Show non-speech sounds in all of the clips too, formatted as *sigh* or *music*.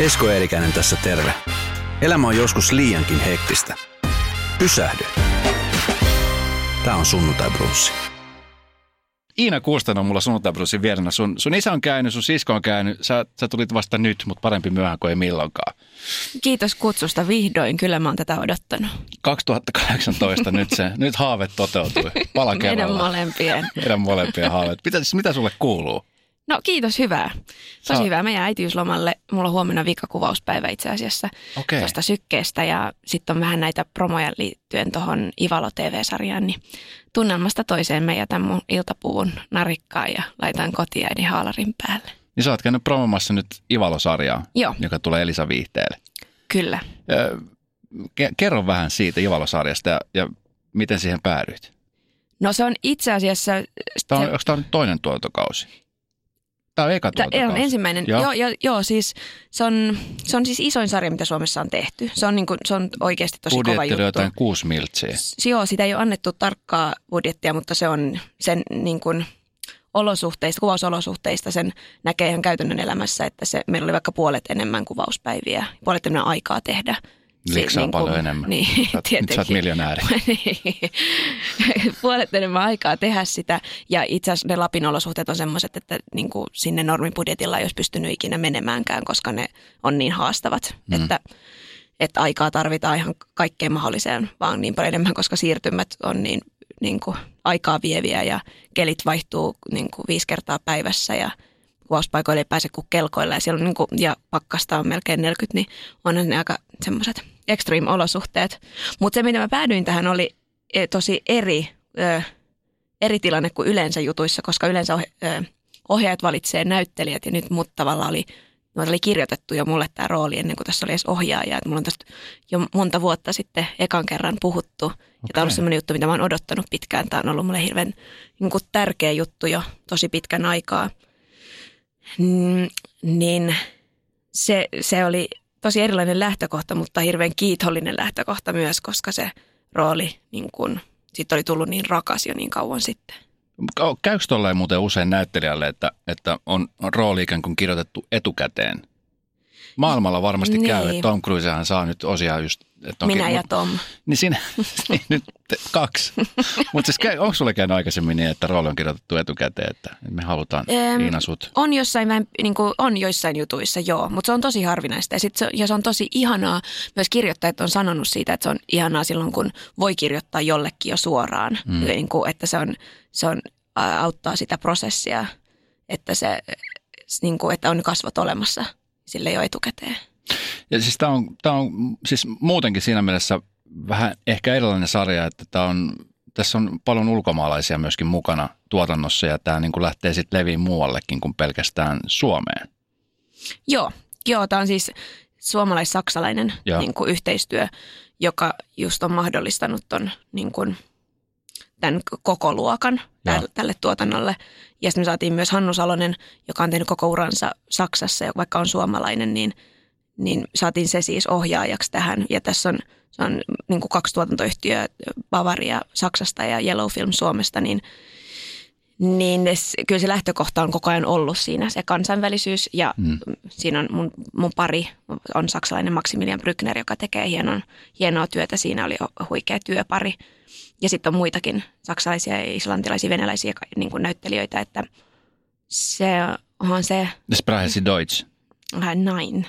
Esko Eerikäinen tässä terve. Elämä on joskus liiankin hektistä. Pysähdy. Tämä on Sunnuntai Brunssi. Iina Kuusten on mulla sunnuntaibrusin vieressä. Sun, sun isä on käynyt, sun sisko on käynyt. Sä, sä tulit vasta nyt, mutta parempi myöhään kuin ei milloinkaan. Kiitos kutsusta vihdoin. Kyllä mä oon tätä odottanut. 2018 nyt se, nyt haave toteutui. Pala *laughs* Meidän molempien. Meidän molempien haaveet. Mitä, mitä sulle kuuluu? No kiitos, hyvää. Tosi Sä- hyvää. Mä jään äitiyslomalle. Mulla on huomenna viikkokuvauspäivä itse asiassa Okei. tuosta sykkeestä ja sitten on vähän näitä promoja liittyen tuohon Ivalo TV-sarjaan, niin tunnelmasta toiseen mä jätän mun iltapuvun narikkaan ja laitan kotiäidin haalarin päälle. Niin sä oot käynyt promomassa nyt Ivalo-sarjaa, Joo, joka tulee Elisa Viihteelle. kyllä. Kerro vähän siitä Ivalo-sarjasta ja, ja miten siihen päädyit. No se on itse asiassa... Tämä on, se- onko tämä nyt toinen tuotantokausi? Tämä on eka Tämä tuotantokausi. on ensimmäinen. Joo. Joo, joo, joo siis se on, se on siis isoin sarja, mitä Suomessa on tehty. Se on, niin kuin, se on oikeasti tosi kova Budjetti oli juttu. jotain kuusi miltsiä. S- Joo, sitä ei ole annettu tarkkaa budjettia, mutta se on sen niin kuin, olosuhteista, kuvausolosuhteista sen näkee ihan käytännön elämässä, että se, meillä oli vaikka puolet enemmän kuvauspäiviä, puolet enemmän aikaa tehdä. Liksaa niin kuin- paljon enemmän. Niin, Sä oot- nyt sä oot tietenkin. miljonääri. *laughs* Niin. puolet enemmän aikaa tehdä sitä. Ja itse asiassa ne Lapin olosuhteet on semmoiset, että niin kuin sinne normibudjetilla ei olisi pystynyt ikinä menemäänkään, koska ne on niin haastavat, Mm. mm. että, että aikaa tarvitaan ihan kaikkeen mahdolliseen, vaan niin paljon enemmän, koska siirtymät on niin, niin kuin aikaa vieviä ja kelit vaihtuu niin kuin viisi kertaa päivässä ja kuvauspaikoille ei pääse kuin kelkoilla ja, siellä on niin kuin, ja pakkasta on melkein 40, niin onhan ne aika semmoiset extreme-olosuhteet. Mutta se, mitä mä päädyin tähän, oli eh, tosi eri, ö, eri tilanne kuin yleensä jutuissa, koska yleensä ohje, ö, ohjaajat valitsee näyttelijät ja nyt mut tavallaan oli, mulla oli kirjoitettu jo mulle tämä rooli ennen kuin tässä oli edes ohjaaja. Et mulla on tästä jo monta vuotta sitten ekan kerran puhuttu. Okay. Ja tämä on ollut sellainen juttu, mitä mä oon odottanut pitkään. Tämä on ollut mulle hirveän niin kuin tärkeä juttu jo tosi pitkän aikaa. Mm, niin se, se oli tosi erilainen lähtökohta, mutta hirveän kiitollinen lähtökohta myös, koska se rooli niin kun, siitä oli tullut niin rakas jo niin kauan sitten. Käykö tolleen muuten usein näyttelijälle, että, että on rooli ikään kuin kirjoitettu etukäteen? Maailmalla varmasti Niin. käy, että Tom Cruisehan saa nyt osia just... Että on Minä ja Tom. Niin siinä, *laughs* niin nyt te, kaksi. Mutta siis käy- onko sulle käynyt aikaisemmin niin, että rooli on kirjoitettu etukäteen, että me halutaan Em, Iina sut? On jossain, vähän, niin kuin, on joissain jutuissa, joo, mutta se on tosi harvinaista. Ja, sit se, ja se on tosi ihanaa, myös kirjoittajat on sanonut siitä, että se on ihanaa silloin, kun voi kirjoittaa jollekin jo suoraan. Mm. Niin kuin, että se, on, se on, auttaa sitä prosessia, että, se, niin kuin, että on kasvot olemassa sille jo etukäteen. Ja siis tämä on, tää on siis muutenkin siinä mielessä vähän ehkä erilainen sarja, että tää on, tässä on paljon ulkomaalaisia myöskin mukana tuotannossa ja tämä niin lähtee sitten leviin muuallekin kuin pelkästään Suomeen. Joo, joo tämä on siis suomalais-saksalainen Joo. niin kuin yhteistyö, joka just on mahdollistanut ton, niin kuin, tämän koko luokan tälle, tälle tuotannolle. Ja sitten me saatiin myös Hannu Salonen, joka on tehnyt koko uransa Saksassa, ja vaikka on suomalainen, niin, niin saatiin se siis ohjaajaksi tähän. Ja tässä on, se on niin kuin kaksi tuotantoyhtiöä, Bavaria Saksasta ja Yellow Film Suomesta, niin niin kyllä se lähtökohta on koko ajan ollut siinä, se kansainvälisyys. Ja Mm. siinä on mun, mun pari, on saksalainen Maximilian Brückner, joka tekee hienon, hienoa työtä. Siinä oli huikea työpari. Ja sitten on muitakin saksalaisia, ja islantilaisia, venäläisiä niin kuin näyttelijöitä, että se onhan se Sprache Sie Deutsch. äh, näin.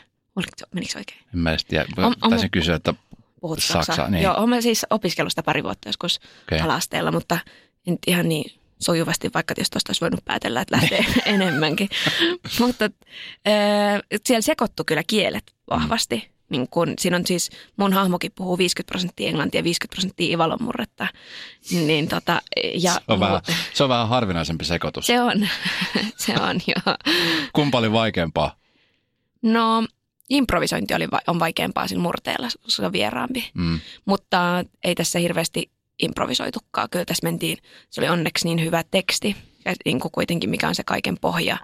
Menikö se oikein? En mä edes tiedä. On- on- Taisin kysyä, että Puhut Saksa, saksaa. niin. Joo, olen siis opiskellut sitä pari vuotta joskus okay. ala-asteella, mutta en ihan niin sujuvasti, vaikka jos tuosta olisi voinut päätellä, että lähtee *laughs* enemmänkin. mutta äh, siellä sekoittu kyllä kielet vahvasti. Niin kun, siinä on siis, mun hahmokin puhuu 50 prosenttia englantia ja 50 prosenttia ivalon murretta. Niin tota, ja se on, vähän, se on vähän harvinaisempi sekoitus. se on, *laughs* se on joo. Kumpa oli vaikeampaa? No, improvisointi oli, on vaikeampaa sillä murteella, koska se on vieraampi. Mm. Mutta ei tässä hirveästi improvisoitukaan. Kyllä tässä mentiin, se oli onneksi niin hyvä teksti, ja niin kuin kuitenkin mikä on se kaiken pohja,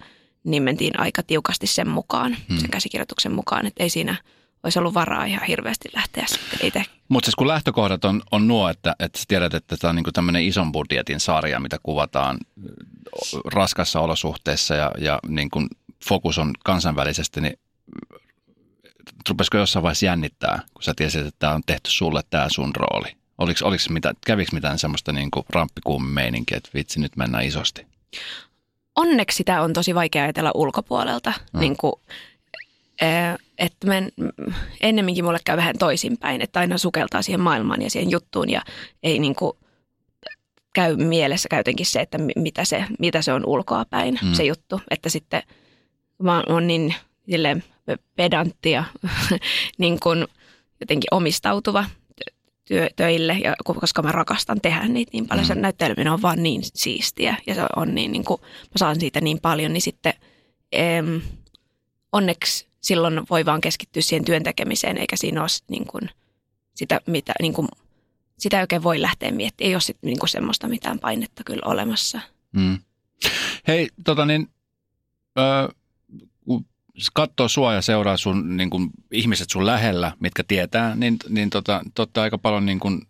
niin mentiin aika tiukasti sen mukaan, Hmm. sen käsikirjoituksen mukaan, että ei siinä olisi ollut varaa ihan hirveästi lähteä sitten itse. Mutta siis kun lähtökohdat on, on nuo, että, että sä tiedät, että tämä on niinku tämmöinen ison budjetin sarja, mitä kuvataan raskassa olosuhteissa ja, ja niin kuin fokus on kansainvälisesti, niin rupesiko jossain vaiheessa jännittää, kun sä tiesit, että tämä on tehty sulle tämä sun rooli? Oliko, oliko mitä, kävikö mitään semmoista niin ramppikuumimeininkiä, että vitsi nyt mennään isosti? Onneksi sitä on tosi vaikea ajatella ulkopuolelta. No. Niin kuin, että men, ennemminkin mulle käy vähän toisinpäin, että aina sukeltaa siihen maailmaan ja siihen juttuun ja ei niin kuin käy mielessä käytenkin se, että mitä se, mitä se on ulkoapäin mm. se juttu. Että sitten mä oon niin pedantti ja *laughs* niin kuin jotenkin omistautuva työ, töille, ja, koska mä rakastan tehdä niitä niin paljon. Mm. Se näytteleminen on vaan niin siistiä ja se on niin, niin kuin, mä saan siitä niin paljon, niin sitten em, onneksi silloin voi vaan keskittyä siihen työn tekemiseen, eikä siinä ole niin kuin, sitä, mitä, niin kuin, sitä ei oikein voi lähteä miettimään. Ei ole sit, niin kuin semmoista mitään painetta kyllä olemassa. Mm. Hei, tota niin, ö, katsoo sua ja seuraa sun niin kuin, ihmiset sun lähellä, mitkä tietää, niin, niin tota, totta aika paljon niin kuin,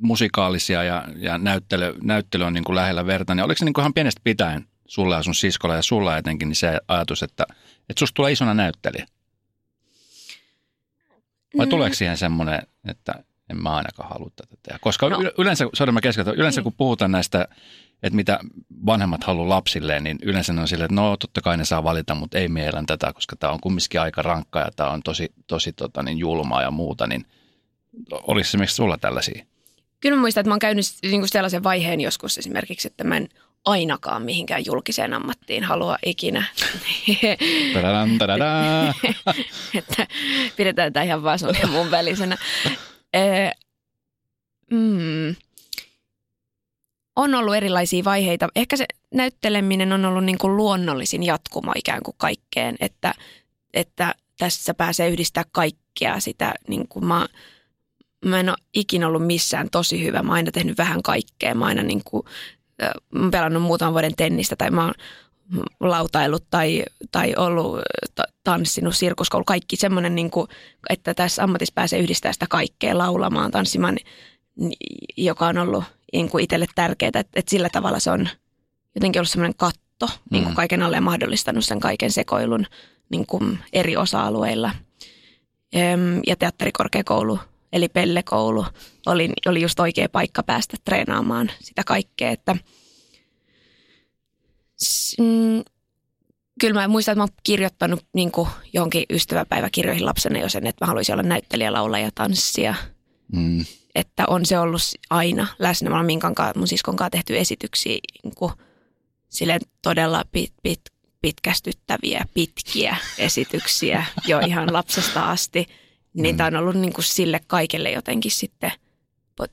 musikaalisia ja, ja näyttely, näyttely on niin kuin lähellä verta. Niin oliko se niin kuin ihan pienestä pitäen sulla ja sun siskolla ja sulla etenkin niin se ajatus, että, että susta tulee isona näyttelijä? Vai mm. tuleeko siihen semmoinen, että en mä ainakaan halua tätä tehdä? Koska no. yleensä, sorry mä yleensä kun puhutaan näistä että mitä vanhemmat haluaa lapsilleen, niin yleensä ne on silleen, että no totta kai ne saa valita, mutta ei mielen tätä, koska tämä on kumminkin aika rankkaa ja tämä on tosi, tosi tota, niin julmaa ja muuta, niin olisi esimerkiksi sulla tällaisia? Kyllä mä muistan, että mä oon käynyt niin kuin sellaisen vaiheen joskus esimerkiksi, että mä en ainakaan mihinkään julkiseen ammattiin halua ikinä. *laughs* Tadadam, *laughs* että pidetään tämä ihan vaan sun ja mun välisenä. mm, on ollut erilaisia vaiheita. Ehkä se näytteleminen on ollut niin kuin luonnollisin jatkuma ikään kuin kaikkeen, että, että tässä pääsee yhdistää kaikkea sitä. Niin kuin mä, mä en ole ikinä ollut missään tosi hyvä. Mä oon aina tehnyt vähän kaikkea. Mä aina niin kuin, pelannut muutaman vuoden tennistä tai mä oon lautailut tai, tai ollut tanssinut sirkuskoulu. Kaikki semmoinen, niin kuin, että tässä ammatissa pääsee yhdistää sitä kaikkea laulamaan, tanssimaan, joka on ollut – niin kuin itselle tärkeää, että, että sillä tavalla se on jotenkin ollut semmoinen katto niin kuin mm. kaiken alle ja mahdollistanut sen kaiken sekoilun niin kuin eri osa-alueilla. Ja teatterikorkeakoulu eli Pellekoulu oli, oli just oikea paikka päästä treenaamaan sitä kaikkea, että mm, kyllä mä muistan, että mä oon kirjoittanut niin kuin johonkin ystäväpäiväkirjoihin lapsena jo sen, että mä haluaisin olla näyttelijä, laulaja, tanssia. Mm että on se ollut aina läsnä. Mä olen Minkan kanssa, mun siskon kanssa tehty esityksiä niin kuin, silleen todella pit, pit, pitkästyttäviä, pitkiä esityksiä jo ihan lapsesta asti. Niitä mm. on ollut niin kuin sille kaikille jotenkin sitten –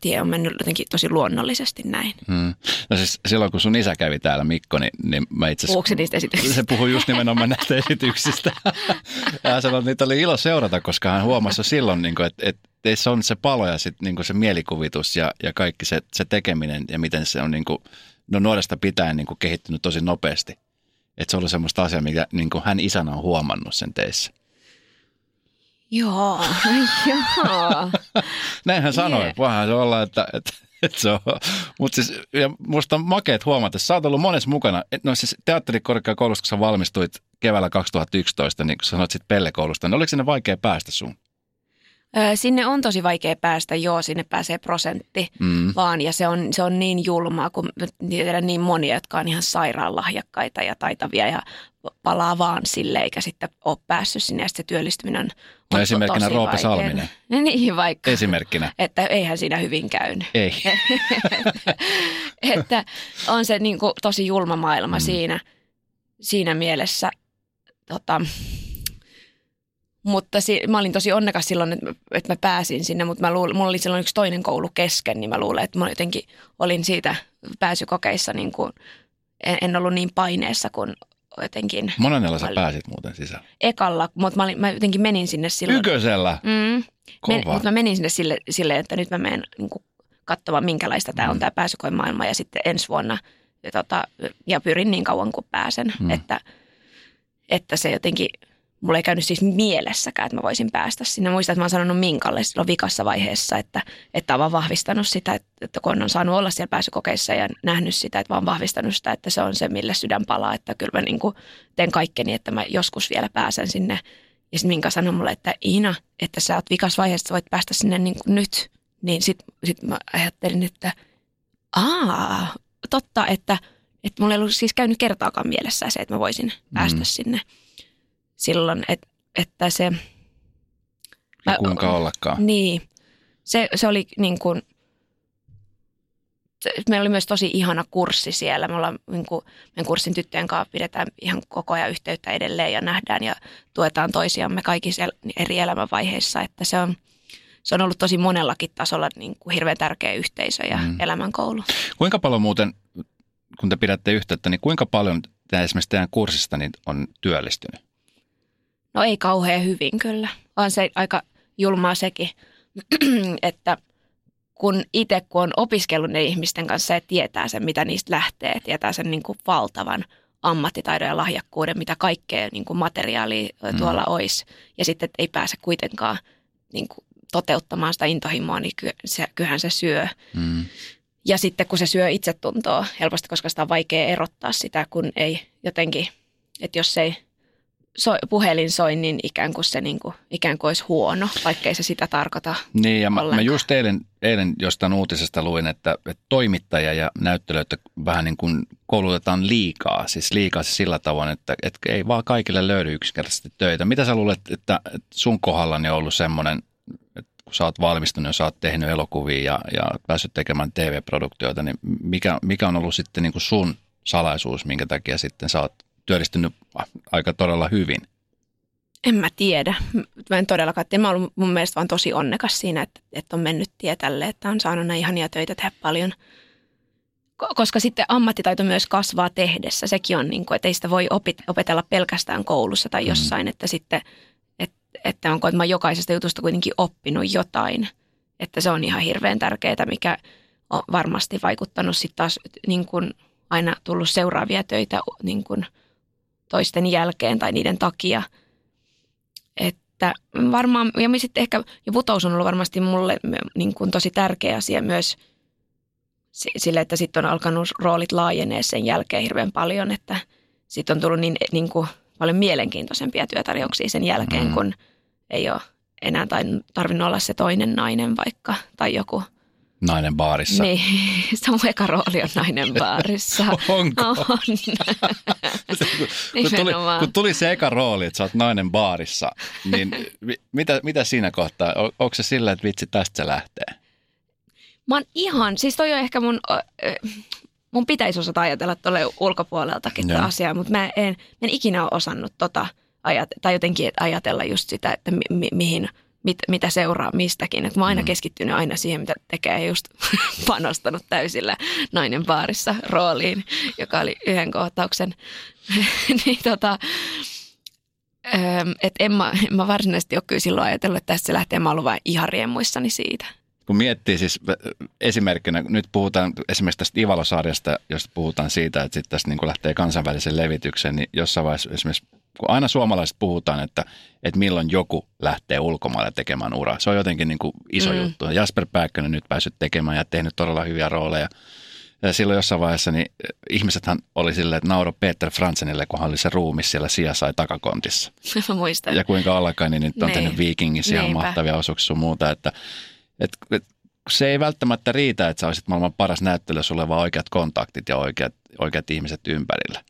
tie on mennyt jotenkin tosi luonnollisesti näin. Mm. No siis silloin kun sun isä kävi täällä, Mikko, niin, niin mä itse asiassa... niistä esityksistä? Se puhui just nimenomaan näistä esityksistä. ja *laughs* hän sanoi, että niitä oli ilo seurata, koska hän huomasi silloin, niin kuin, että, että teissä on se palo ja sit, niin kuin se mielikuvitus ja, ja kaikki se, se tekeminen ja miten se on niin kuin, no nuoresta pitäen niin kuin kehittynyt tosi nopeasti. Että se on ollut semmoista asiaa, mikä niin kuin hän isänä on huomannut sen teissä. Joo, *laughs* joo. Näin hän sanoi. Yeah. Voihan se olla, että, että, että se on. Mutta siis, ja musta on makeet huomata, sä oot ollut monessa mukana. No siis teatterikorkeakoulusta, kun sä valmistuit keväällä 2011, niin kun sanoit sitten Pellekoulusta, niin oliko sinne vaikea päästä sun? Sinne on tosi vaikea päästä, joo, sinne pääsee prosentti mm. vaan ja se on, se on niin julmaa, kun tiedän niin monia, jotka on ihan sairaan lahjakkaita ja taitavia ja palaa vaan sille, eikä sitten ole päässyt sinne ja sitten se työllistyminen on, No esimerkkinä Roope vaikea. Salminen. *laughs* Niin vaikka. Esimerkkinä. Että eihän siinä hyvin käynyt. Ei. *laughs* että on se niin kuin tosi julma maailma mm. siinä, siinä mielessä. Tota, mutta si- mä olin tosi onnekas silloin, että mä, että mä pääsin sinne, mutta mä luul, mulla oli silloin yksi toinen koulu kesken, niin mä luulen, että mä jotenkin olin siitä pääsykokeissa niin kuin, en, en ollut niin paineessa kuin jotenkin. Monennella sä pääsit muuten sisään? Ekalla, mutta mä, olin, mä jotenkin menin sinne silloin. Ykösellä? Mm, men, mutta mä menin sinne sille, sille että nyt mä menen niin kuin, katsomaan, minkälaista tämä mm. on tämä pääsykoin maailma ja sitten ensi vuonna ja, tota, ja pyrin niin kauan kuin pääsen, mm. että, että se jotenkin – mulla ei käynyt siis mielessäkään, että mä voisin päästä sinne. Muistan, että mä oon sanonut Minkalle silloin vikassa vaiheessa, että, että on vaan vahvistanut sitä, että, että kun on saanut olla siellä pääsykokeissa ja nähnyt sitä, että vaan vahvistanut sitä, että se on se, mille sydän palaa, että kyllä mä niin kuin teen kaikkeni, että mä joskus vielä pääsen sinne. Ja sitten Minka sanoi mulle, että Iina, että sä oot vikas vaiheessa, voit päästä sinne niin kuin nyt. Niin sitten sit mä ajattelin, että aa, totta, että, että mulla ei ollut siis käynyt kertaakaan mielessä se, että mä voisin päästä mm. sinne silloin, että, että se... Ja kuinka ollakaan. Niin, se, se oli niin kuin, meillä oli myös tosi ihana kurssi siellä. Me ollaan, niin kuin, meidän kurssin tyttöjen kanssa pidetään ihan koko ajan yhteyttä edelleen ja nähdään ja tuetaan toisiamme kaikissa eri elämänvaiheissa. Että se on, se on ollut tosi monellakin tasolla niin kuin hirveän tärkeä yhteisö ja mm. elämänkoulu. Kuinka paljon muuten, kun te pidätte yhteyttä, niin kuinka paljon esimerkiksi teidän kurssista niin on työllistynyt? No ei kauhean hyvin kyllä. On se aika julmaa sekin, *clears throat* että – kun itse kun on opiskellut ne ihmisten kanssa ja tietää sen, mitä niistä lähtee, tietää sen niin kuin valtavan ammattitaidon ja lahjakkuuden, mitä kaikkea niin kuin materiaalia mm. tuolla mm. olisi. Ja sitten ei pääse kuitenkaan niin kuin toteuttamaan sitä intohimoa, niin ky- se, kyllähän se syö. Mm. Ja sitten kun se syö itsetuntoa helposti, koska sitä on vaikea erottaa sitä, kun ei jotenkin, että jos ei so, puhelin soi, niin ikään kuin se niin kuin, ikään kuin olisi huono, vaikkei se sitä tarkoita Niin, ja mä, mä just eilen, eilen jostain uutisesta luin, että, että toimittajia ja näyttelijöitä vähän niin kuin koulutetaan liikaa. Siis liikaa siis sillä tavoin, että, että ei vaan kaikille löydy yksinkertaisesti töitä. Mitä sä luulet, että, että sun kohdallani on ollut semmoinen, että kun sä oot valmistunut ja sä oot tehnyt elokuvia ja, ja päässyt tekemään TV-produktioita, niin mikä, mikä on ollut sitten niin kuin sun salaisuus, minkä takia sitten sä oot työllistynyt aika todella hyvin? En mä tiedä. Mä en todellakaan tiedä. Mä oon mun mielestä vaan tosi onnekas siinä, että, että on mennyt tie tälle, että on saanut näin ihania töitä tehdä paljon. Koska sitten ammattitaito myös kasvaa tehdessä. Sekin on, niin kuin, että ei sitä voi opetella pelkästään koulussa tai mm. jossain, mm. että sitten, että, että onko että mä jokaisesta jutusta kuitenkin oppinut jotain. Että se on ihan hirveän tärkeää, mikä on varmasti vaikuttanut sitten taas niin kuin aina tullut seuraavia töitä niin kuin – toisten jälkeen tai niiden takia. Että varmaan, ja sitten ehkä, ja putous on ollut varmasti mulle niin kuin tosi tärkeä asia myös sille, että sitten on alkanut roolit laajenee sen jälkeen hirveän paljon, että sitten on tullut niin, niin kuin paljon mielenkiintoisempia työtarjouksia sen jälkeen, mm. kun ei ole enää tarvinnut olla se toinen nainen vaikka tai joku Nainen baarissa. Niin, *laughs* se on eka rooli on nainen baarissa. *laughs* Onko? On. *laughs* kun, tuli, kun tuli se eka rooli, että sä oot nainen baarissa, niin mitä, mitä siinä kohtaa? onko se sillä, että vitsi tästä se lähtee? Mä oon ihan, siis toi on ehkä mun, mun pitäisi osata ajatella tuolle ulkopuoleltakin tätä asiaa, mutta mä en, mä en ikinä ole osannut tota, ajat, tai jotenkin ajatella just sitä, että mi, mi, mihin – mit, mitä seuraa mistäkin. Et mä oon aina mm. keskittynyt aina siihen, mitä tekee just *laughs* panostanut täysillä nainen baarissa rooliin, joka oli yhden kohtauksen. *laughs* niin tota, että en mä, en mä varsinaisesti ole kyllä silloin ajatellut, että tästä se lähtee. Mä ollut vain ihan riemuissani siitä. Kun miettii siis esimerkkinä, nyt puhutaan esimerkiksi tästä Ivalosarjasta, josta puhutaan siitä, että sitten tästä niin lähtee kansainvälisen levitykseen, niin jossain vaiheessa esimerkiksi kun aina suomalaiset puhutaan, että, että milloin joku lähtee ulkomaille tekemään uraa. Se on jotenkin niin kuin iso mm. juttu. Jasper Pääkkönen nyt päässyt tekemään ja tehnyt todella hyviä rooleja. Ja silloin jossain vaiheessa niin ihmisethän oli silleen, että nauro Peter Fransenille, kun hän oli se ruumis siellä sai takakontissa. *laughs* Mä muistan. Ja kuinka alkaen, niin nyt on niin. tehnyt Vikingissa ihan mahtavia osuuksia sun muuta. Että, että, että se ei välttämättä riitä, että sä olisit maailman paras näyttely, sulle vaan oikeat kontaktit ja oikeat, oikeat ihmiset ympärillä.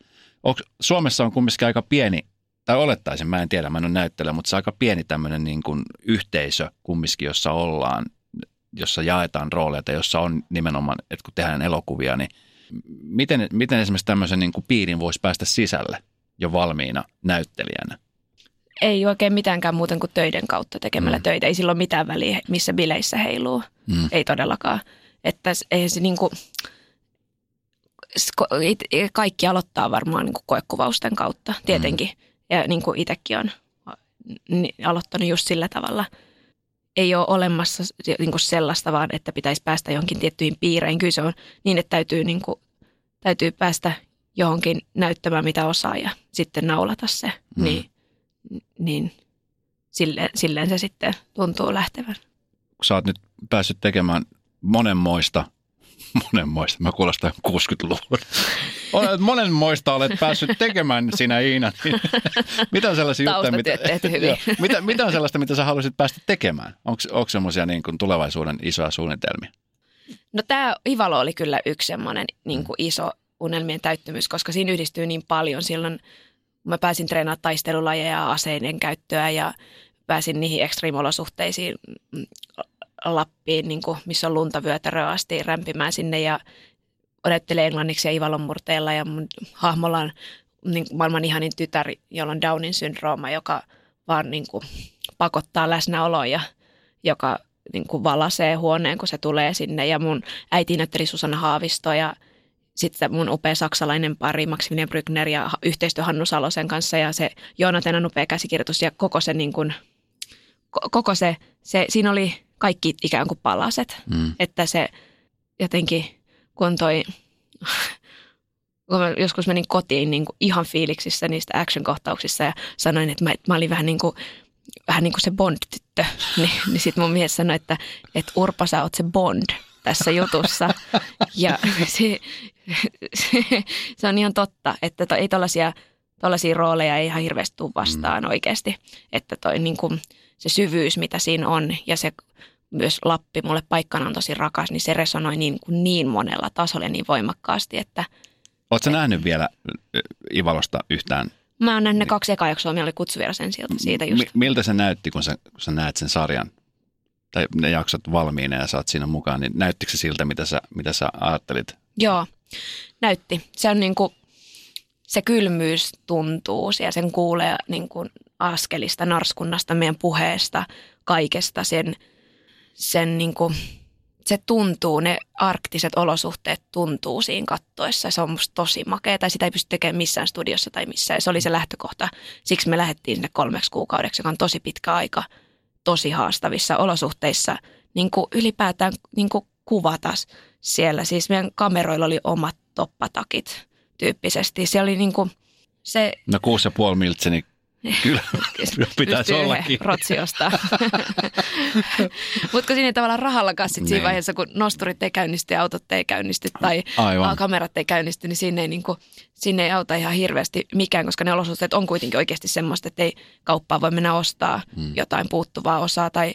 Suomessa on kumminkin aika pieni tai olettaisin, mä en tiedä, mä en ole näyttelijä, mutta se on aika pieni tämmöinen niin kuin yhteisö kumminkin, jossa ollaan, jossa jaetaan rooleja tai jossa on nimenomaan, että kun tehdään elokuvia, niin miten, miten esimerkiksi tämmöisen niin kuin piirin voisi päästä sisälle jo valmiina näyttelijänä? Ei oikein mitäänkään muuten kuin töiden kautta tekemällä mm. töitä. Ei silloin mitään väliä, missä bileissä heiluu. Mm. Ei todellakaan. Että ei se niin kuin, kaikki aloittaa varmaan niin kuin koekuvausten kautta tietenkin. Mm ja niin kuin itsekin on aloittanut just sillä tavalla. Ei ole olemassa niin kuin sellaista vaan, että pitäisi päästä johonkin tiettyihin piireihin. Kyllä se on niin, että täytyy, niin kuin, täytyy päästä johonkin näyttämään, mitä osaa ja sitten naulata se. Mm. Niin, niin silleen, silleen se sitten tuntuu lähtevän. Sä oot nyt päässyt tekemään monenmoista Monenmoista. Mä kuulostan 60-luvun. Olet monenmoista olet päässyt tekemään sinä Iina. Niin mitä on sellaisia juttuja, mitä, hyvin. Mitä, mitä on sellaista, mitä sä haluaisit päästä tekemään? Onko semmoisia niin kuin tulevaisuuden isoja suunnitelmia? No tämä Ivalo oli kyllä yksi semmoinen niin kuin iso unelmien täyttymys, koska siinä yhdistyy niin paljon. Silloin mä pääsin treenaamaan taistelulajeja ja aseiden käyttöä ja pääsin niihin ekstriimolosuhteisiin mm, Lappiin, niin kuin, missä on lunta asti rämpimään sinne ja odottelee englanniksi ja Ivalon murteella ja mun hahmolla on niin kuin maailman ihanin tytär, jolla on Downin syndrooma, joka vaan niin kuin, pakottaa läsnäoloa ja joka niin kuin valasee huoneen, kun se tulee sinne. Ja mun äiti näytteli Susanna Haavisto ja sitten mun upea saksalainen pari Maximilian Brückner ja yhteistyö Hannu Salosen kanssa ja se Joonatenan upea käsikirjoitus ja koko se, niin kuin, koko se, se, siinä oli kaikki ikään kuin palaset. Mm. Että se jotenkin, kun toi, *laughs* kun mä joskus menin kotiin niin kuin ihan fiiliksissä niistä action-kohtauksissa ja sanoin, että mä, että mä olin vähän niin kuin, vähän niin kuin se Bond-tyttö, *laughs* niin, niin sitten mun mies sanoi, että, että Urpa sä oot se Bond tässä jutussa. *laughs* Ja se, se, se on ihan totta, että to, ei tollaisia, tollaisia rooleja ei ihan hirveästi tule vastaan mm. oikeasti. Että toi niin kuin, se syvyys, mitä siinä on ja se myös Lappi mulle paikkana on tosi rakas, niin se resonoi niin, kuin niin monella tasolla niin voimakkaasti, että... Oletko nähnyt vielä Ivalosta yhtään? Mä oon nähnyt ne kaksi ekaa jaksoa, oli kutsuvieras sen siltä siitä just. miltä se näytti, kun sä, kun sä näet sen sarjan? Tai ne jaksot valmiina ja saat siinä mukaan, niin näyttikö se siltä, mitä sä, mitä sä ajattelit? Joo, näytti. Se on niin kuin, se kylmyys tuntuu ja sen kuulee niin kuin askelista, narskunnasta, meidän puheesta, kaikesta sen – sen niin kuin, se tuntuu, ne arktiset olosuhteet tuntuu siinä kattoessa. Se on musta tosi makea, tai sitä ei pysty tekemään missään studiossa tai missään. Se oli se lähtökohta. Siksi me lähdettiin sinne kolmeksi kuukaudeksi, joka on tosi pitkä aika, tosi haastavissa olosuhteissa. Niin kuin ylipäätään niin kuin kuvata siellä. Siis meidän kameroilla oli omat toppatakit tyyppisesti. Se oli niin kuin, se... No kuusi ja puoli miltseni *laughs* Kyllä, pitäisi ollakin. Rotsiosta. Mutta kun siinä tavallaan rahalla kassit siinä niin. vaiheessa, kun nosturit ei käynnisty ja autot ei käynnisty tai Aivan. kamerat ei käynnisty, niin sinne ei, niin kuin, sinne ei auta ihan hirveästi mikään, koska ne olosuhteet on kuitenkin oikeasti semmoista, että ei kauppaa voi mennä ostaa hmm. jotain puuttuvaa osaa tai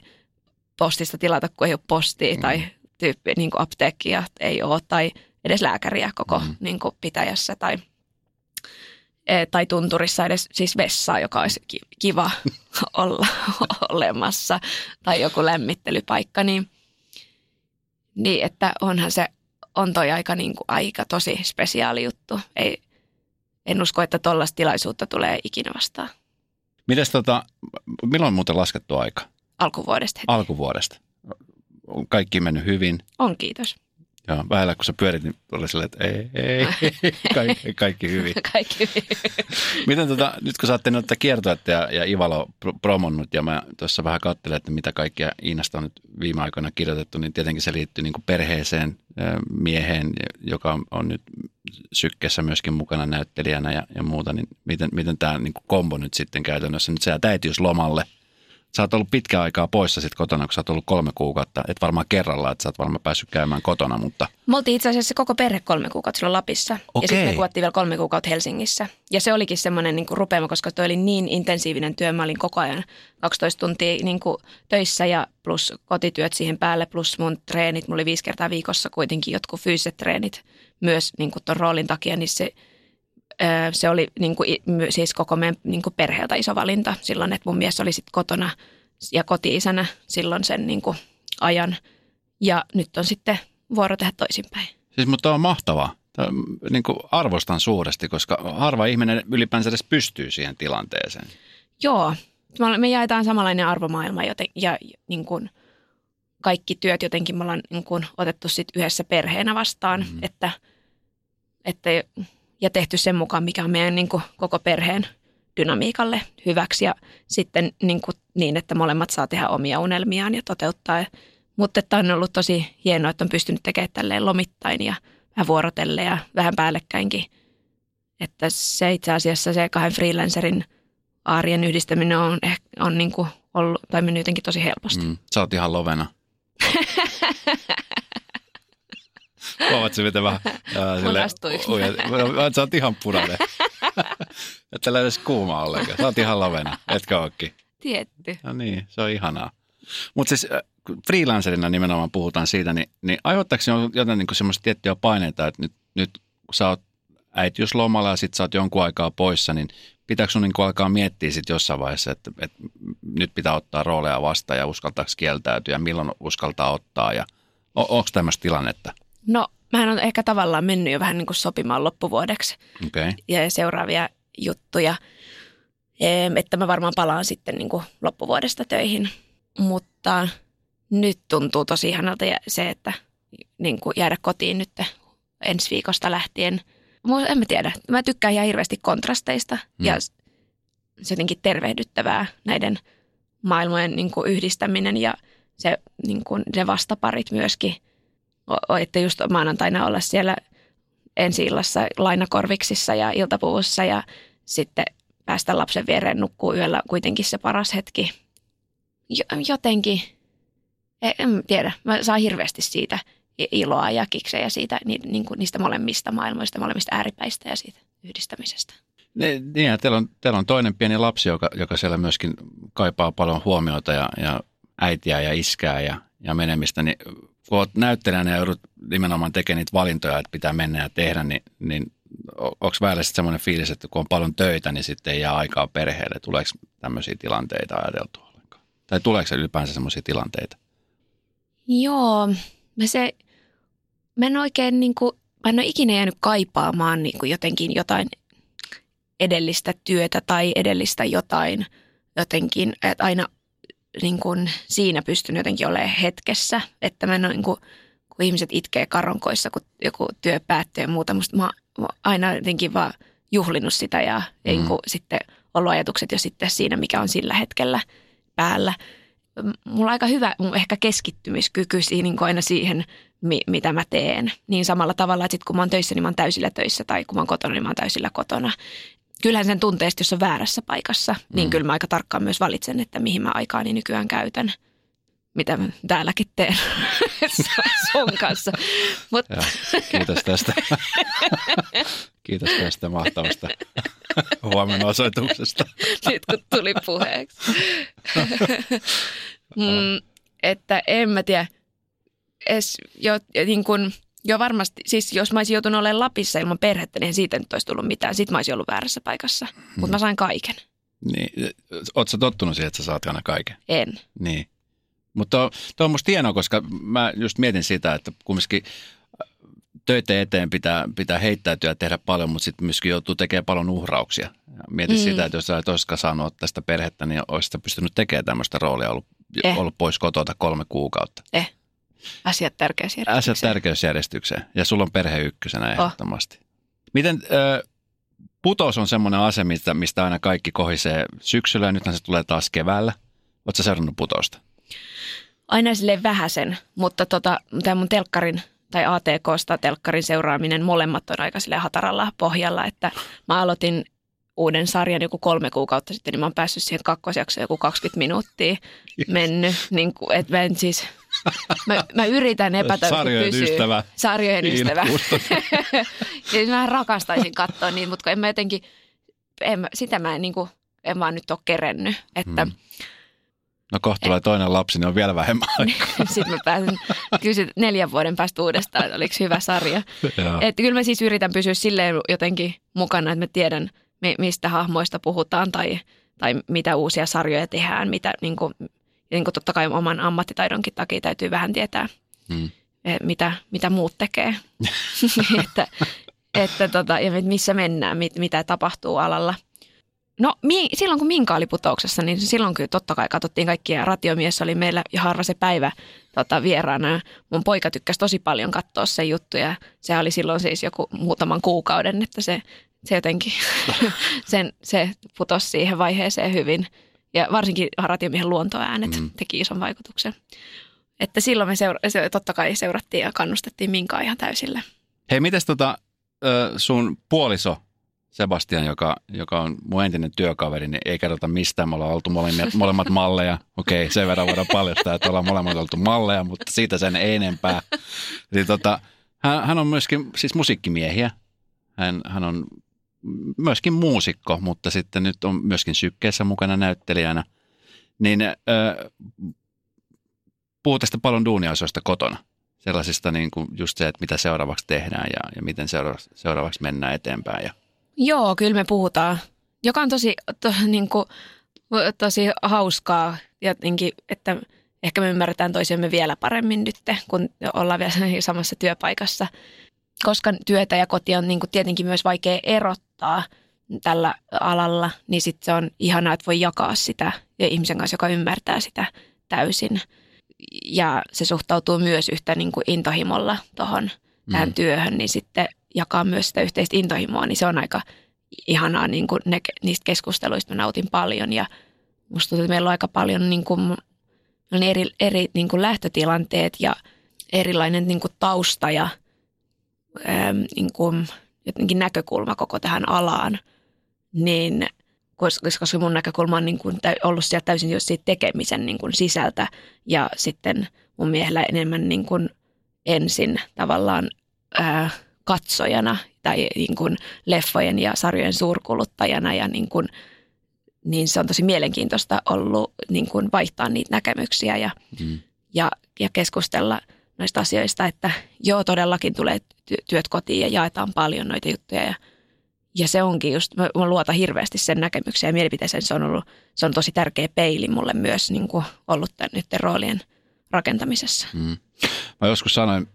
postista tilata, kun ei ole postia hmm. tai tyyppi, niin apteekkia ei ole tai edes lääkäriä koko hmm. niin pitäjässä tai – tai tunturissa edes siis vessaa, joka olisi kiva *laughs* olla *laughs* olemassa, tai joku lämmittelypaikka, niin, niin että onhan se, on toi aika, niin kuin, aika tosi spesiaali juttu. Ei, en usko, että tuollaista tilaisuutta tulee ikinä vastaan. Mites tota, milloin on muuten laskettu aika? Alkuvuodesta. Heti. Alkuvuodesta. On kaikki mennyt hyvin? On, kiitos. Joo, vähällä kun sä pyörit, niin oli silleen, että ei, ei, *laughs* kaikki, kaikki hyvin. *laughs* kaikki hyvin. Miten tota, nyt kun sä ootte noita kiertoette ja, ja Ivalo promonnut ja mä tuossa vähän katselen, että mitä kaikkia Iinasta on nyt viime aikoina kirjoitettu, niin tietenkin se liittyy niin perheeseen, mieheen, joka on, nyt sykkeessä myöskin mukana näyttelijänä ja, ja muuta, niin miten, miten tämä niin kombo nyt sitten käytännössä, nyt sä äitiyslomalle – sä oot ollut pitkä aikaa poissa sit kotona, kun sä oot ollut kolme kuukautta. Et varmaan kerralla, että sä oot varmaan päässyt käymään kotona, mutta... Me oltiin itse asiassa koko perhe kolme kuukautta silloin Lapissa. Okei. Ja sitten me kuvattiin vielä kolme kuukautta Helsingissä. Ja se olikin semmoinen niin rupeama, koska toi oli niin intensiivinen työ. Mä olin koko ajan 12 tuntia niin kuin töissä ja plus kotityöt siihen päälle, plus mun treenit. Mulla oli viisi kertaa viikossa kuitenkin jotkut fyysiset treenit myös niin kuin ton roolin takia, niin se se oli niin kuin, siis koko meidän niin kuin perheeltä iso valinta silloin, että mun mies oli sitten kotona ja koti-isänä silloin sen niin kuin, ajan. Ja nyt on sitten vuoro tehdä toisinpäin. Siis mutta on mahtavaa. Tämä, niin kuin arvostan suuresti, koska harva ihminen ylipäänsä edes pystyy siihen tilanteeseen. Joo, me jaetaan samanlainen arvomaailma joten, ja niin kuin, kaikki työt jotenkin me ollaan niin kuin, otettu sit yhdessä perheenä vastaan, mm-hmm. että, että ja tehty sen mukaan, mikä on meidän niin kuin, koko perheen dynamiikalle hyväksi ja sitten niin, kuin, niin, että molemmat saa tehdä omia unelmiaan ja toteuttaa. Mutta että on ollut tosi hienoa, että on pystynyt tekemään tälleen lomittain ja vähän vuorotelle ja vähän päällekkäinkin. Että se itse asiassa se kahden freelancerin aarien yhdistäminen on, on niin kuin ollut, tai mennyt jotenkin tosi helposti. Mm, sä oot ihan lovena. *laughs* Huomaatko, miten vähän... Munastuiko mä? Sä oot ihan punainen. *laughs* Et tällä edes kuuma ollenkaan. Sä oot ihan lavena, etkä ookin. Tietty. No niin, se on ihanaa. Mutta siis äh, freelancerina nimenomaan puhutaan siitä, niin, niin aiheuttaako se jotain niin semmoista tiettyä paineita, että nyt, nyt kun sä oot äitiyslomalla ja sit sä oot jonkun aikaa poissa, niin pitääkö sun niin alkaa miettiä sitten jossain vaiheessa, että, että nyt pitää ottaa rooleja vastaan ja uskaltaako kieltäytyä ja milloin uskaltaa ottaa ja on, onko tämmöistä tilannetta? No, mä on ehkä tavallaan mennyt jo vähän niin kuin sopimaan loppuvuodeksi Okay. ja seuraavia juttuja, että mä varmaan palaan sitten niin kuin loppuvuodesta töihin. Mutta nyt tuntuu tosi ihanalta se, että niin kuin jäädä kotiin nyt ensi viikosta lähtien. En mä tiedä, mä tykkään ihan hirveästi kontrasteista Mm. ja se jotenkin tervehdyttävää näiden maailmojen niin kuin yhdistäminen ja se, niin kuin ne vastaparit myöskin. Että just maanantaina olla siellä ensi illassa lainakorviksissa ja iltapuvussa ja sitten päästä lapsen viereen nukkuu yöllä kuitenkin se paras hetki. Jo- jotenkin, en, en tiedä, mä saan hirveästi siitä iloa ja kiksejä siitä, ni, niin kuin niistä molemmista maailmoista, molemmista ääripäistä ja siitä yhdistämisestä. Niin, ja teillä, on, teillä on toinen pieni lapsi, joka, joka siellä myöskin kaipaa paljon huomiota ja, ja äitiä ja iskää ja, ja menemistä, niin kun olet näyttelijänä ja joudut nimenomaan tekemään niitä valintoja, että pitää mennä ja tehdä, niin, niin onko välillä sitten semmoinen fiilis, että kun on paljon töitä, niin sitten ei jää aikaa perheelle. Tuleeko tämmöisiä tilanteita ajateltu ollenkaan? Tai tuleeko ylipäänsä semmoisia tilanteita? Joo, mä se, mä en oikein niin kuin, mä en ole ikinä jäänyt kaipaamaan niin kuin jotenkin jotain edellistä työtä tai edellistä jotain jotenkin, että aina niin kuin siinä pystyn jotenkin olemaan hetkessä, että mä en ole niin kuin, kun ihmiset itkee karonkoissa, kun joku työ päättyy ja muuta, musta mä oon aina jotenkin vaan juhlinut sitä ja mm. niin kuin, sitten ollut ajatukset jo sitten siinä, mikä on sillä hetkellä päällä. Mulla on aika hyvä mun ehkä keskittymiskyky niin kuin aina siihen, mi- mitä mä teen. Niin samalla tavalla, että sit kun mä oon töissä, niin mä oon täysillä töissä tai kun mä oon kotona, niin mä oon täysillä kotona. Kyllähän sen tuntee, jos on väärässä paikassa, niin Mm. kyllä mä aika tarkkaan myös valitsen, että mihin mä aikaani nykyään käytän. Mitä mä täälläkin teen *laughs* sun kanssa. Mutta Ja, kiitos tästä. *laughs* kiitos tästä mahtavasta huomenna osoituksesta. nyt kun tuli puheeksi. *laughs* mm, että en mä tiedä, es, jo, niin kun, jo varmasti, siis jos mä olisin joutunut olemaan Lapissa ilman perhettä, niin siitä nyt olisi tullut mitään. Sitten mä olisin ollut väärässä paikassa, mutta mä sain kaiken. Niin, sä tottunut siihen, että sä saat aina kaiken? En. Niin. Mutta tuo on musta hienoa, koska mä just mietin sitä, että kumminkin äh, töitä eteen pitää, pitää heittäytyä ja tehdä paljon, mutta sitten myöskin joutuu tekemään paljon uhrauksia. Ja mietin Mm. sitä, että jos sä et olisikaan saanut tästä perhettä, niin olisit pystynyt tekemään tämmöistä roolia, ollut, Eh. ollut pois kotota kolme kuukautta. Asiat tärkeässä Asiat järjestykseen. tärkeysjärjestykseen. Ja sulla on perhe ykkösenä Oh. ehdottomasti. Miten ö, putous on semmoinen ase, mistä, mistä aina kaikki kohisee syksyllä ja nythän se tulee taas keväällä. Oletko seurannut putousta? Aina silleen vähäsen, mutta tota, tämä mun telkkarin tai ATKsta telkkarin seuraaminen, molemmat on aika silleen hataralla pohjalla, että mä aloitin uuden sarjan joku kolme kuukautta sitten, niin mä oon päässyt siihen kakkosjaksoon joku 20 minuuttia mennyt. Niin kuin, et mä, en siis, mä, mä yritän epätä Sarjojen ystävä. Sarjojen Iina ystävä. Ja *laughs* mä rakastaisin katsoa niitä, mutta en mä jotenkin, en, sitä mä en, niin kuin, en vaan nyt ole kerennyt. Että Mm. No kohta tulee toinen lapsi, niin on vielä vähemmän *laughs* aikaa. sitten mä pääsen kysyä neljän vuoden päästä uudestaan, että oliko hyvä sarja. Että kyllä mä siis yritän pysyä silleen jotenkin mukana, että mä tiedän, mi- mistä hahmoista puhutaan tai, tai mitä uusia sarjoja tehdään, mitä niin kuin, niin kuin totta kai oman ammattitaidonkin takia täytyy vähän tietää, Mm. eh, mitä, mitä muut tekee. *laughs* *laughs* että, että tota, ja missä mennään, mit, mitä tapahtuu alalla. No mi, silloin kun Minka oli putouksessa, niin silloin kyllä totta kai katsottiin kaikkia. Ratiomies oli meillä ja harva se päivä tota, vieraana. Mun poika tykkäsi tosi paljon katsoa se juttu ja se oli silloin siis joku muutaman kuukauden, että se, se jotenkin *laughs* sen, se putosi siihen vaiheeseen hyvin. Ja varsinkin ratiomiehen luontoäänet Mm. teki ison vaikutuksen. Että silloin me seura- se, totta kai seurattiin ja kannustettiin Minkaa ihan täysillä. Hei, mites tota, sun puoliso Sebastian, joka, joka on mun entinen työkaveri, niin ei kerrota mistään. Me ollaan oltu molemmat, *laughs* molemmat malleja. Okei, sen verran voidaan paljastaa, että ollaan molemmat oltu malleja, mutta siitä sen ei enempää. Niin tota, Hän, hän on myöskin siis musiikkimiehiä. Hän, hän on myöskin muusikko, mutta sitten nyt on myöskin sykkeessä mukana näyttelijänä. Niin äh, puhuu tästä paljon duuniasioista kotona. Sellaisista niin kuin just se, että mitä seuraavaksi tehdään ja, ja miten seuraavaksi, seuraavaksi mennään eteenpäin. Ja. Joo, kyllä me puhutaan. Joka on tosi, to, niin kuin, tosi hauskaa, jotenkin, että ehkä me ymmärretään toisiamme vielä paremmin nyt, kun ollaan vielä samassa työpaikassa. Koska työtä ja koti on niin kuin tietenkin myös vaikea erottaa tällä alalla, niin sitten se on ihanaa, että voi jakaa sitä ja ihmisen kanssa, joka ymmärtää sitä täysin. Ja se suhtautuu myös yhtä niin kuin intohimolla tuohon tähän mm. työhön, niin sitten jakaa myös sitä yhteistä intohimoa, niin se on aika ihanaa niin kuin ne, niistä keskusteluista mä nautin paljon ja musta tuntuu, että meillä on aika paljon niin kuin, eri, eri niin kuin lähtötilanteet ja erilainen niin kuin tausta ja ää, niin kuin, jotenkin näkökulma koko tähän alaan, niin koska, koska mun näkökulma on niin kuin ollut siellä täysin jo siitä tekemisen niin kuin sisältä ja sitten mun miehellä enemmän niin kuin ensin tavallaan ää, katsojana tai niin kuin leffojen ja sarjojen suurkuluttajana ja niin, kuin, niin se on tosi mielenkiintoista ollut niin kuin vaihtaa niitä näkemyksiä ja, mm. ja, ja keskustella noista asioista, että joo todellakin tulee työt kotiin ja jaetaan paljon noita juttuja ja, ja se onkin just, mä, mä luotan hirveästi sen näkemykseen ja mielipiteeseen, se on ollut, se on tosi tärkeä peili mulle myös niin kuin ollut tämän nyt roolien rakentamisessa. Mm. Mä joskus sanoin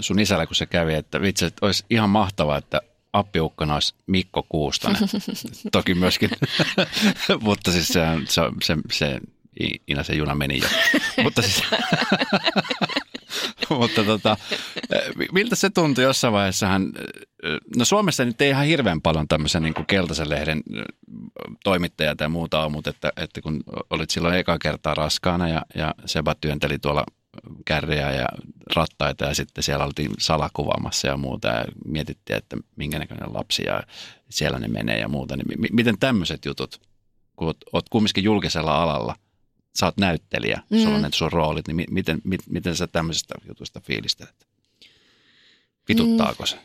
sun isällä, kun se kävi, että vitsi, että olisi ihan mahtavaa, että appiukkana olisi Mikko Kuustonen. *laughs* Toki myöskin, *laughs* mutta siis se, se, se, se Ina se juna meni jo. *laughs* mutta siis, *laughs* mutta tota, miltä se tuntui jossain vaiheessa? Hän, no Suomessa nyt ei ihan hirveän paljon tämmöisen niin kuin keltaisen lehden toimittajia tai muuta on, mutta että, että kun olit silloin eka kertaa raskaana ja, ja Seba työnteli tuolla kärriä ja rattaita ja sitten siellä oltiin salakuvaamassa ja muuta ja mietittiin, että minkä näköinen lapsi ja siellä ne menee ja muuta. Niin miten tämmöiset jutut, kun oot, oot kumminkin julkisella alalla, sä oot näyttelijä, mm. sulla on ne sun roolit, niin miten, miten, miten sä tämmöisestä jutusta fiilistelet? Vituttaako mm. se?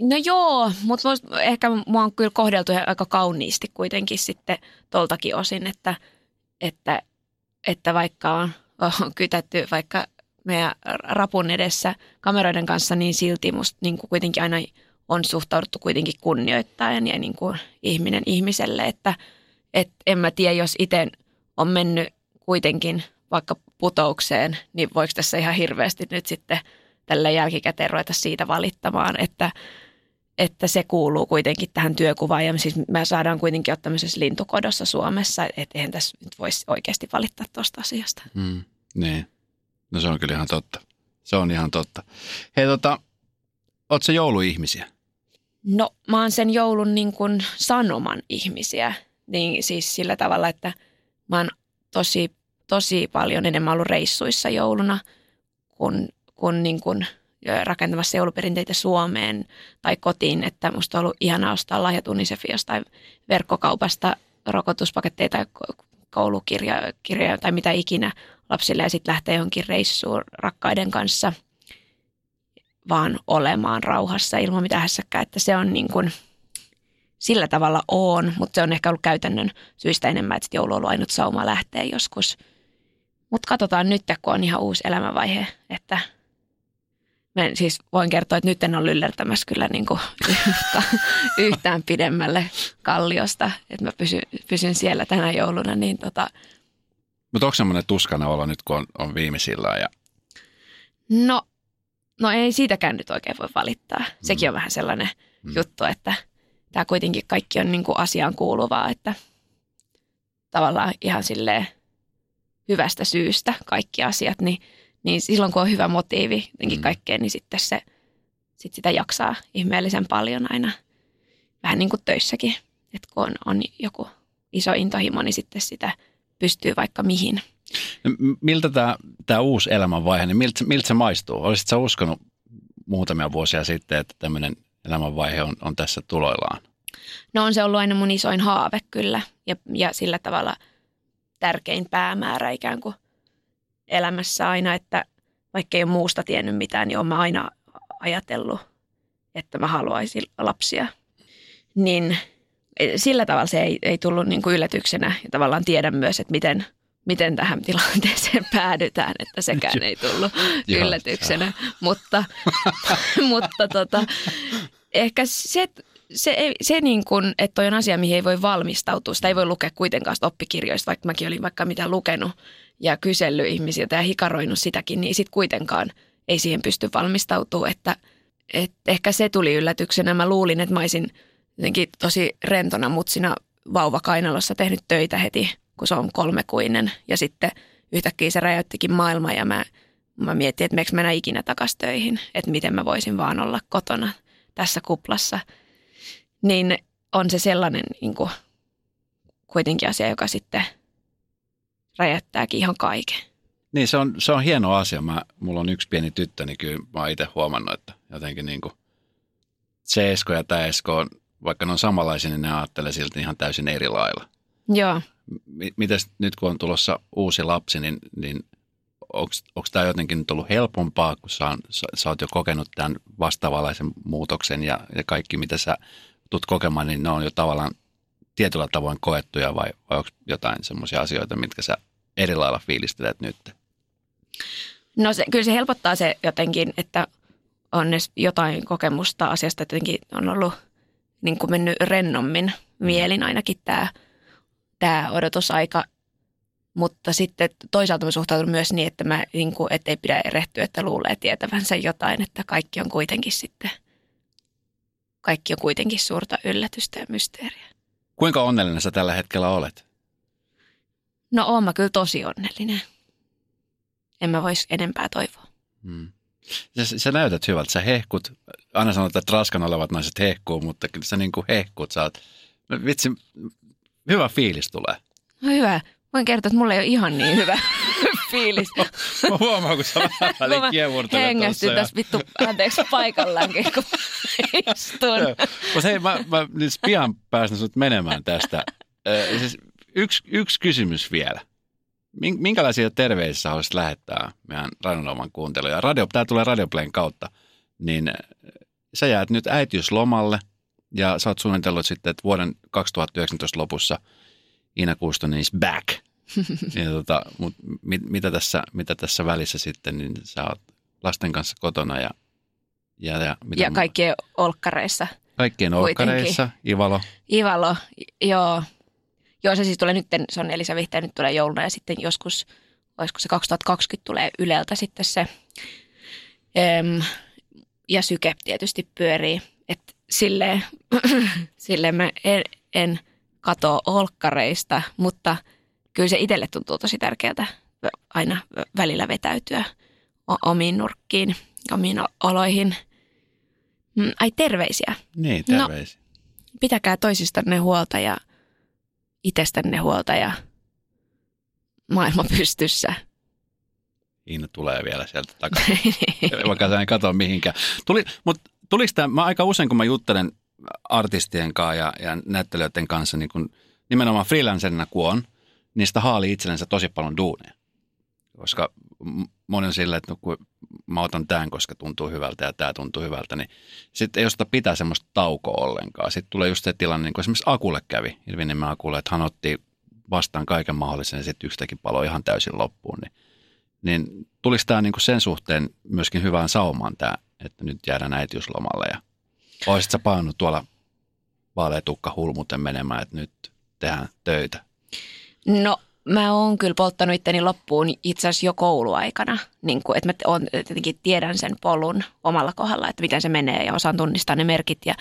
No joo, mutta ehkä mua on kyllä kohdeltu aika kauniisti kuitenkin sitten toltakin osin, että, että, että vaikka on – on kytätty vaikka meidän rapun edessä kameroiden kanssa, niin silti musta niin kuin kuitenkin aina on suhtauduttu kuitenkin kunnioittaen ja niin kuin ihminen ihmiselle, että et en mä tiedä, jos itse on mennyt kuitenkin vaikka putoukseen, niin voiko tässä ihan hirveästi nyt sitten tällä jälkikäteen ruveta siitä valittamaan, että, että se kuuluu kuitenkin tähän työkuvaan. Ja siis me saadaan kuitenkin olla tämmöisessä lintukodossa Suomessa, että eihän tässä nyt voisi oikeasti valittaa tuosta asiasta. Mm, niin, no se on kyllä ihan totta. Se on ihan totta. Hei tota, oot se jouluihmisiä? No mä oon sen joulun niin kuin sanoman ihmisiä. Niin siis sillä tavalla, että mä oon tosi, tosi paljon enemmän ollut reissuissa jouluna kuin, kuin, niin kuin rakentamassa jouluperinteitä Suomeen tai kotiin, että musta on ollut ihanaa ostaa lahjat Unicefin jostain verkkokaupasta rokotuspaketteja tai koulukirjoja tai mitä ikinä lapsille ja sitten lähteä johonkin reissuun rakkaiden kanssa vaan olemaan rauhassa ilman mitään hässäkkää, että se on niin kuin, sillä tavalla on, mutta se on ehkä ollut käytännön syistä enemmän, että joulu on ollut ainut sauma lähteä joskus. Mutta katsotaan nyt, kun on ihan uusi elämänvaihe, että – Mä siis voin kertoa, että nyt en ole lyllertämässä kyllä niin kuin yhtään pidemmälle kalliosta, että mä pysyn, pysyn siellä tänä jouluna. Niin tota... Mutta onko semmoinen tuskana olo nyt, kun on, on viimeisillä? Ja... No, no ei siitäkään nyt oikein voi valittaa. Sekin mm. on vähän sellainen mm. juttu, että tämä kuitenkin kaikki on niin kuin asiaan kuuluvaa, että tavallaan ihan silleen hyvästä syystä kaikki asiat, niin – niin silloin kun on hyvä motiivi jotenkin mm. kaikkeen, niin sitten se, sit sitä jaksaa ihmeellisen paljon aina. Vähän niin kuin töissäkin, että kun on, on joku iso intohimo, niin sitten sitä pystyy vaikka mihin. No, miltä tämä, tämä uusi elämänvaihe, niin miltä, miltä se maistuu? Olisitko uskonut muutamia vuosia sitten, että tämmöinen elämänvaihe on, on tässä tuloillaan? No on se ollut aina mun isoin haave kyllä ja, ja sillä tavalla tärkein päämäärä ikään kuin – elämässä aina, että vaikka ei ole muusta tiennyt mitään, niin olen aina ajatellut, että mä haluaisin lapsia. Niin sillä tavalla se ei, ei tullut niin kuin yllätyksenä ja tavallaan tiedän myös, että miten, miten tähän tilanteeseen *laughs* päädytään, että sekään ei tullut yllätyksenä. mutta *laughs* mutta tota, ehkä se, se, se niin kuin, että toi on asia, mihin ei voi valmistautua. Sitä ei voi lukea kuitenkaan oppikirjoista, vaikka mäkin olin vaikka mitä lukenut ja kysellyt ihmisiltä ja hikaroinut sitäkin, niin sitten kuitenkaan ei siihen pysty valmistautumaan. Että, että ehkä se tuli yllätyksenä. Mä luulin, että mä olisin jotenkin tosi rentona mutsina vauvakainalossa tehnyt töitä heti, kun se on kolmekuinen. Ja sitten yhtäkkiä se räjäyttikin maailmaa ja mä, mä mietin, että meneekö mennä ikinä takaisin töihin. Että miten mä voisin vaan olla kotona tässä kuplassa. Niin on se sellainen niin kuin, kuitenkin asia, joka sitten räjäyttääkin ihan kaiken. Niin, se on, se on hieno asia. Mä, mulla on yksi pieni tyttö, niin kyllä mä oon itse huomannut, että jotenkin niin kuin se Esko ja tämä Esko on vaikka ne on samanlaisia, niin ne ajattelee silti ihan täysin eri lailla. Joo. M- mites nyt kun on tulossa uusi lapsi, niin, niin onko tämä jotenkin nyt ollut helpompaa, kun sä, sä, sä oot jo kokenut tämän vastaavanlaisen muutoksen ja, ja kaikki, mitä sä tulet kokemaan, niin ne on jo tavallaan tietyllä tavoin koettuja vai, vai onko jotain semmoisia asioita, mitkä sä eri lailla fiilistelet nyt? No se, kyllä se helpottaa se jotenkin, että on jotain kokemusta asiasta, että jotenkin on ollut niin kuin mennyt rennommin mielin ainakin tämä, tämä odotusaika. Mutta sitten toisaalta mä suhtaudun myös niin, että mä niin kuin, et ei pidä erehtyä, että luulee tietävänsä jotain, että kaikki on kuitenkin sitten, kaikki on kuitenkin suurta yllätystä ja mysteeriä. Kuinka onnellinen sä tällä hetkellä olet? No oon mä kyllä tosi onnellinen. En mä voisi enempää toivoa. Hmm. Sä, sä näytät hyvältä, sä hehkut. Aina sanotaan, että raskan olevat naiset hehkuu, mutta kyllä sä niin kuin hehkut. Sä oot, vitsi, hyvä fiilis tulee. No hyvä. Voin kertoa, että mulla ei ole ihan niin hyvä *laughs* fiilis. Mä huomaan, kun sä vähän kiemurtelet Hengästyn tässä vittu, anteeksi, paikallaankin, kun istun. Mutta hei, mä, mä nyt pian päästän sut menemään tästä. Äh, siis yksi, yksi kysymys vielä. Minkälaisia terveisiä haluaisit lähettää meidän Radionoman kuuntelijoille? Radio, tämä tulee Radioplayn kautta. Niin sä jäät nyt äitiyslomalle ja sä oot suunnitellut sitten, että vuoden 2019 lopussa Ina Kuustonen niin is back. *laughs* niin, tota, mut mit, mitä, tässä, mitä tässä välissä sitten, niin sä oot lasten kanssa kotona ja ja, ja, mitä ja kaikkien olkkareissa. Kaikkien olkkareissa, Ivalo. Ivalo, joo. Joo, se siis tulee nyt, se on Elisa Vihteen, nyt tulee jouluna ja sitten joskus, olisiko se 2020 tulee Yleltä sitten se. Öm, ja syke tietysti pyörii. Että silleen, *clears throat* silleen mä en, en katoa olkkareista, mutta kyllä se itselle tuntuu tosi tärkeältä aina välillä vetäytyä omiin nurkkiin, omiin oloihin. Mm, ai terveisiä. Niin, terveisiä. No, pitäkää toisistanne huolta ja itsestänne huolta ja maailma pystyssä. Iina tulee vielä sieltä takaisin, *laughs* vaikka sä en katso mihinkään. Tuli, mutta tuliko tämä, mä aika usein kun mä juttelen artistien kanssa ja, ja näyttelijöiden kanssa, niin kun nimenomaan freelancerina kun on, niistä haali itsellensä tosi paljon duuneja. Koska moni on silleen, että no, kun mä otan tämän, koska tuntuu hyvältä ja tämä tuntuu hyvältä, niin sitten ei osata pitää semmoista taukoa ollenkaan. Sitten tulee just se tilanne, niin kuin esimerkiksi Akulle kävi, Ilviniemen Akulle, että hän otti vastaan kaiken mahdollisen ja sitten yksitäkin palo ihan täysin loppuun. Niin, niin tuliko tämä niin kuin sen suhteen myöskin hyvään saumaan tämä, että nyt jäädään äitiyslomalle ja olisit sä paannut tuolla vaaleetukka hulmuten menemään, että nyt tehdään töitä? No mä oon kyllä polttanut itteni loppuun itse asiassa jo kouluaikana, niin kuin, että mä on, tietenkin tiedän sen polun omalla kohdalla, että miten se menee ja osaan tunnistaa ne merkit. Ja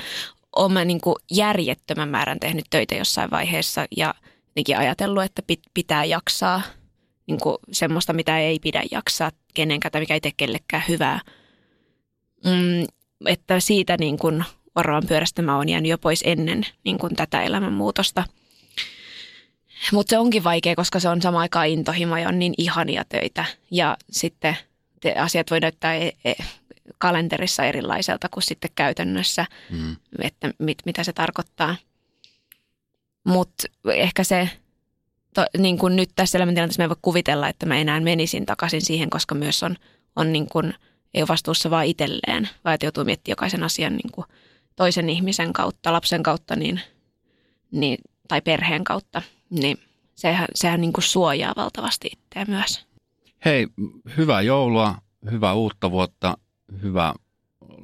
oon mä niin kuin järjettömän määrän tehnyt töitä jossain vaiheessa ja jotenkin ajatellut, että pitää jaksaa. Niin kuin semmoista, mitä ei pidä jaksaa kenenkään tai mikä ei tee kellekään hyvää. Mm, että siitä niin kuin varoan pyörästä mä oon jäänyt jo pois ennen niin kuin tätä elämänmuutosta – mutta se onkin vaikea, koska se on sama aikaan intohimo ja on niin ihania töitä. Ja sitten te asiat voi näyttää e- e- kalenterissa erilaiselta kuin sitten käytännössä, mm. että mit, mitä se tarkoittaa. Mutta ehkä se, to, niin kuin nyt tässä elämäntilanteessa me ei voi kuvitella, että mä enää menisin takaisin siihen, koska myös on, on niin kuin ei ole vastuussa vaan itselleen, vaan että joutuu miettimään jokaisen asian niin kuin toisen ihmisen kautta, lapsen kautta niin, niin, tai perheen kautta, niin sehän, sehän niin kuin suojaa valtavasti itseä myös. Hei, hyvää joulua, hyvää uutta vuotta, hyvää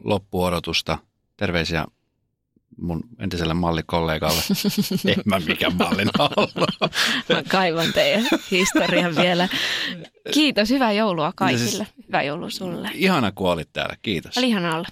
loppuodotusta. Terveisiä mun entiselle mallikollegalle. *laughs* en mä mikään mallin ollut. Mä kaivan teidän historian vielä. Kiitos, hyvää joulua kaikille. Hyvää joulua sulle. Ihana kun olit täällä, kiitos. Oli ihana olla.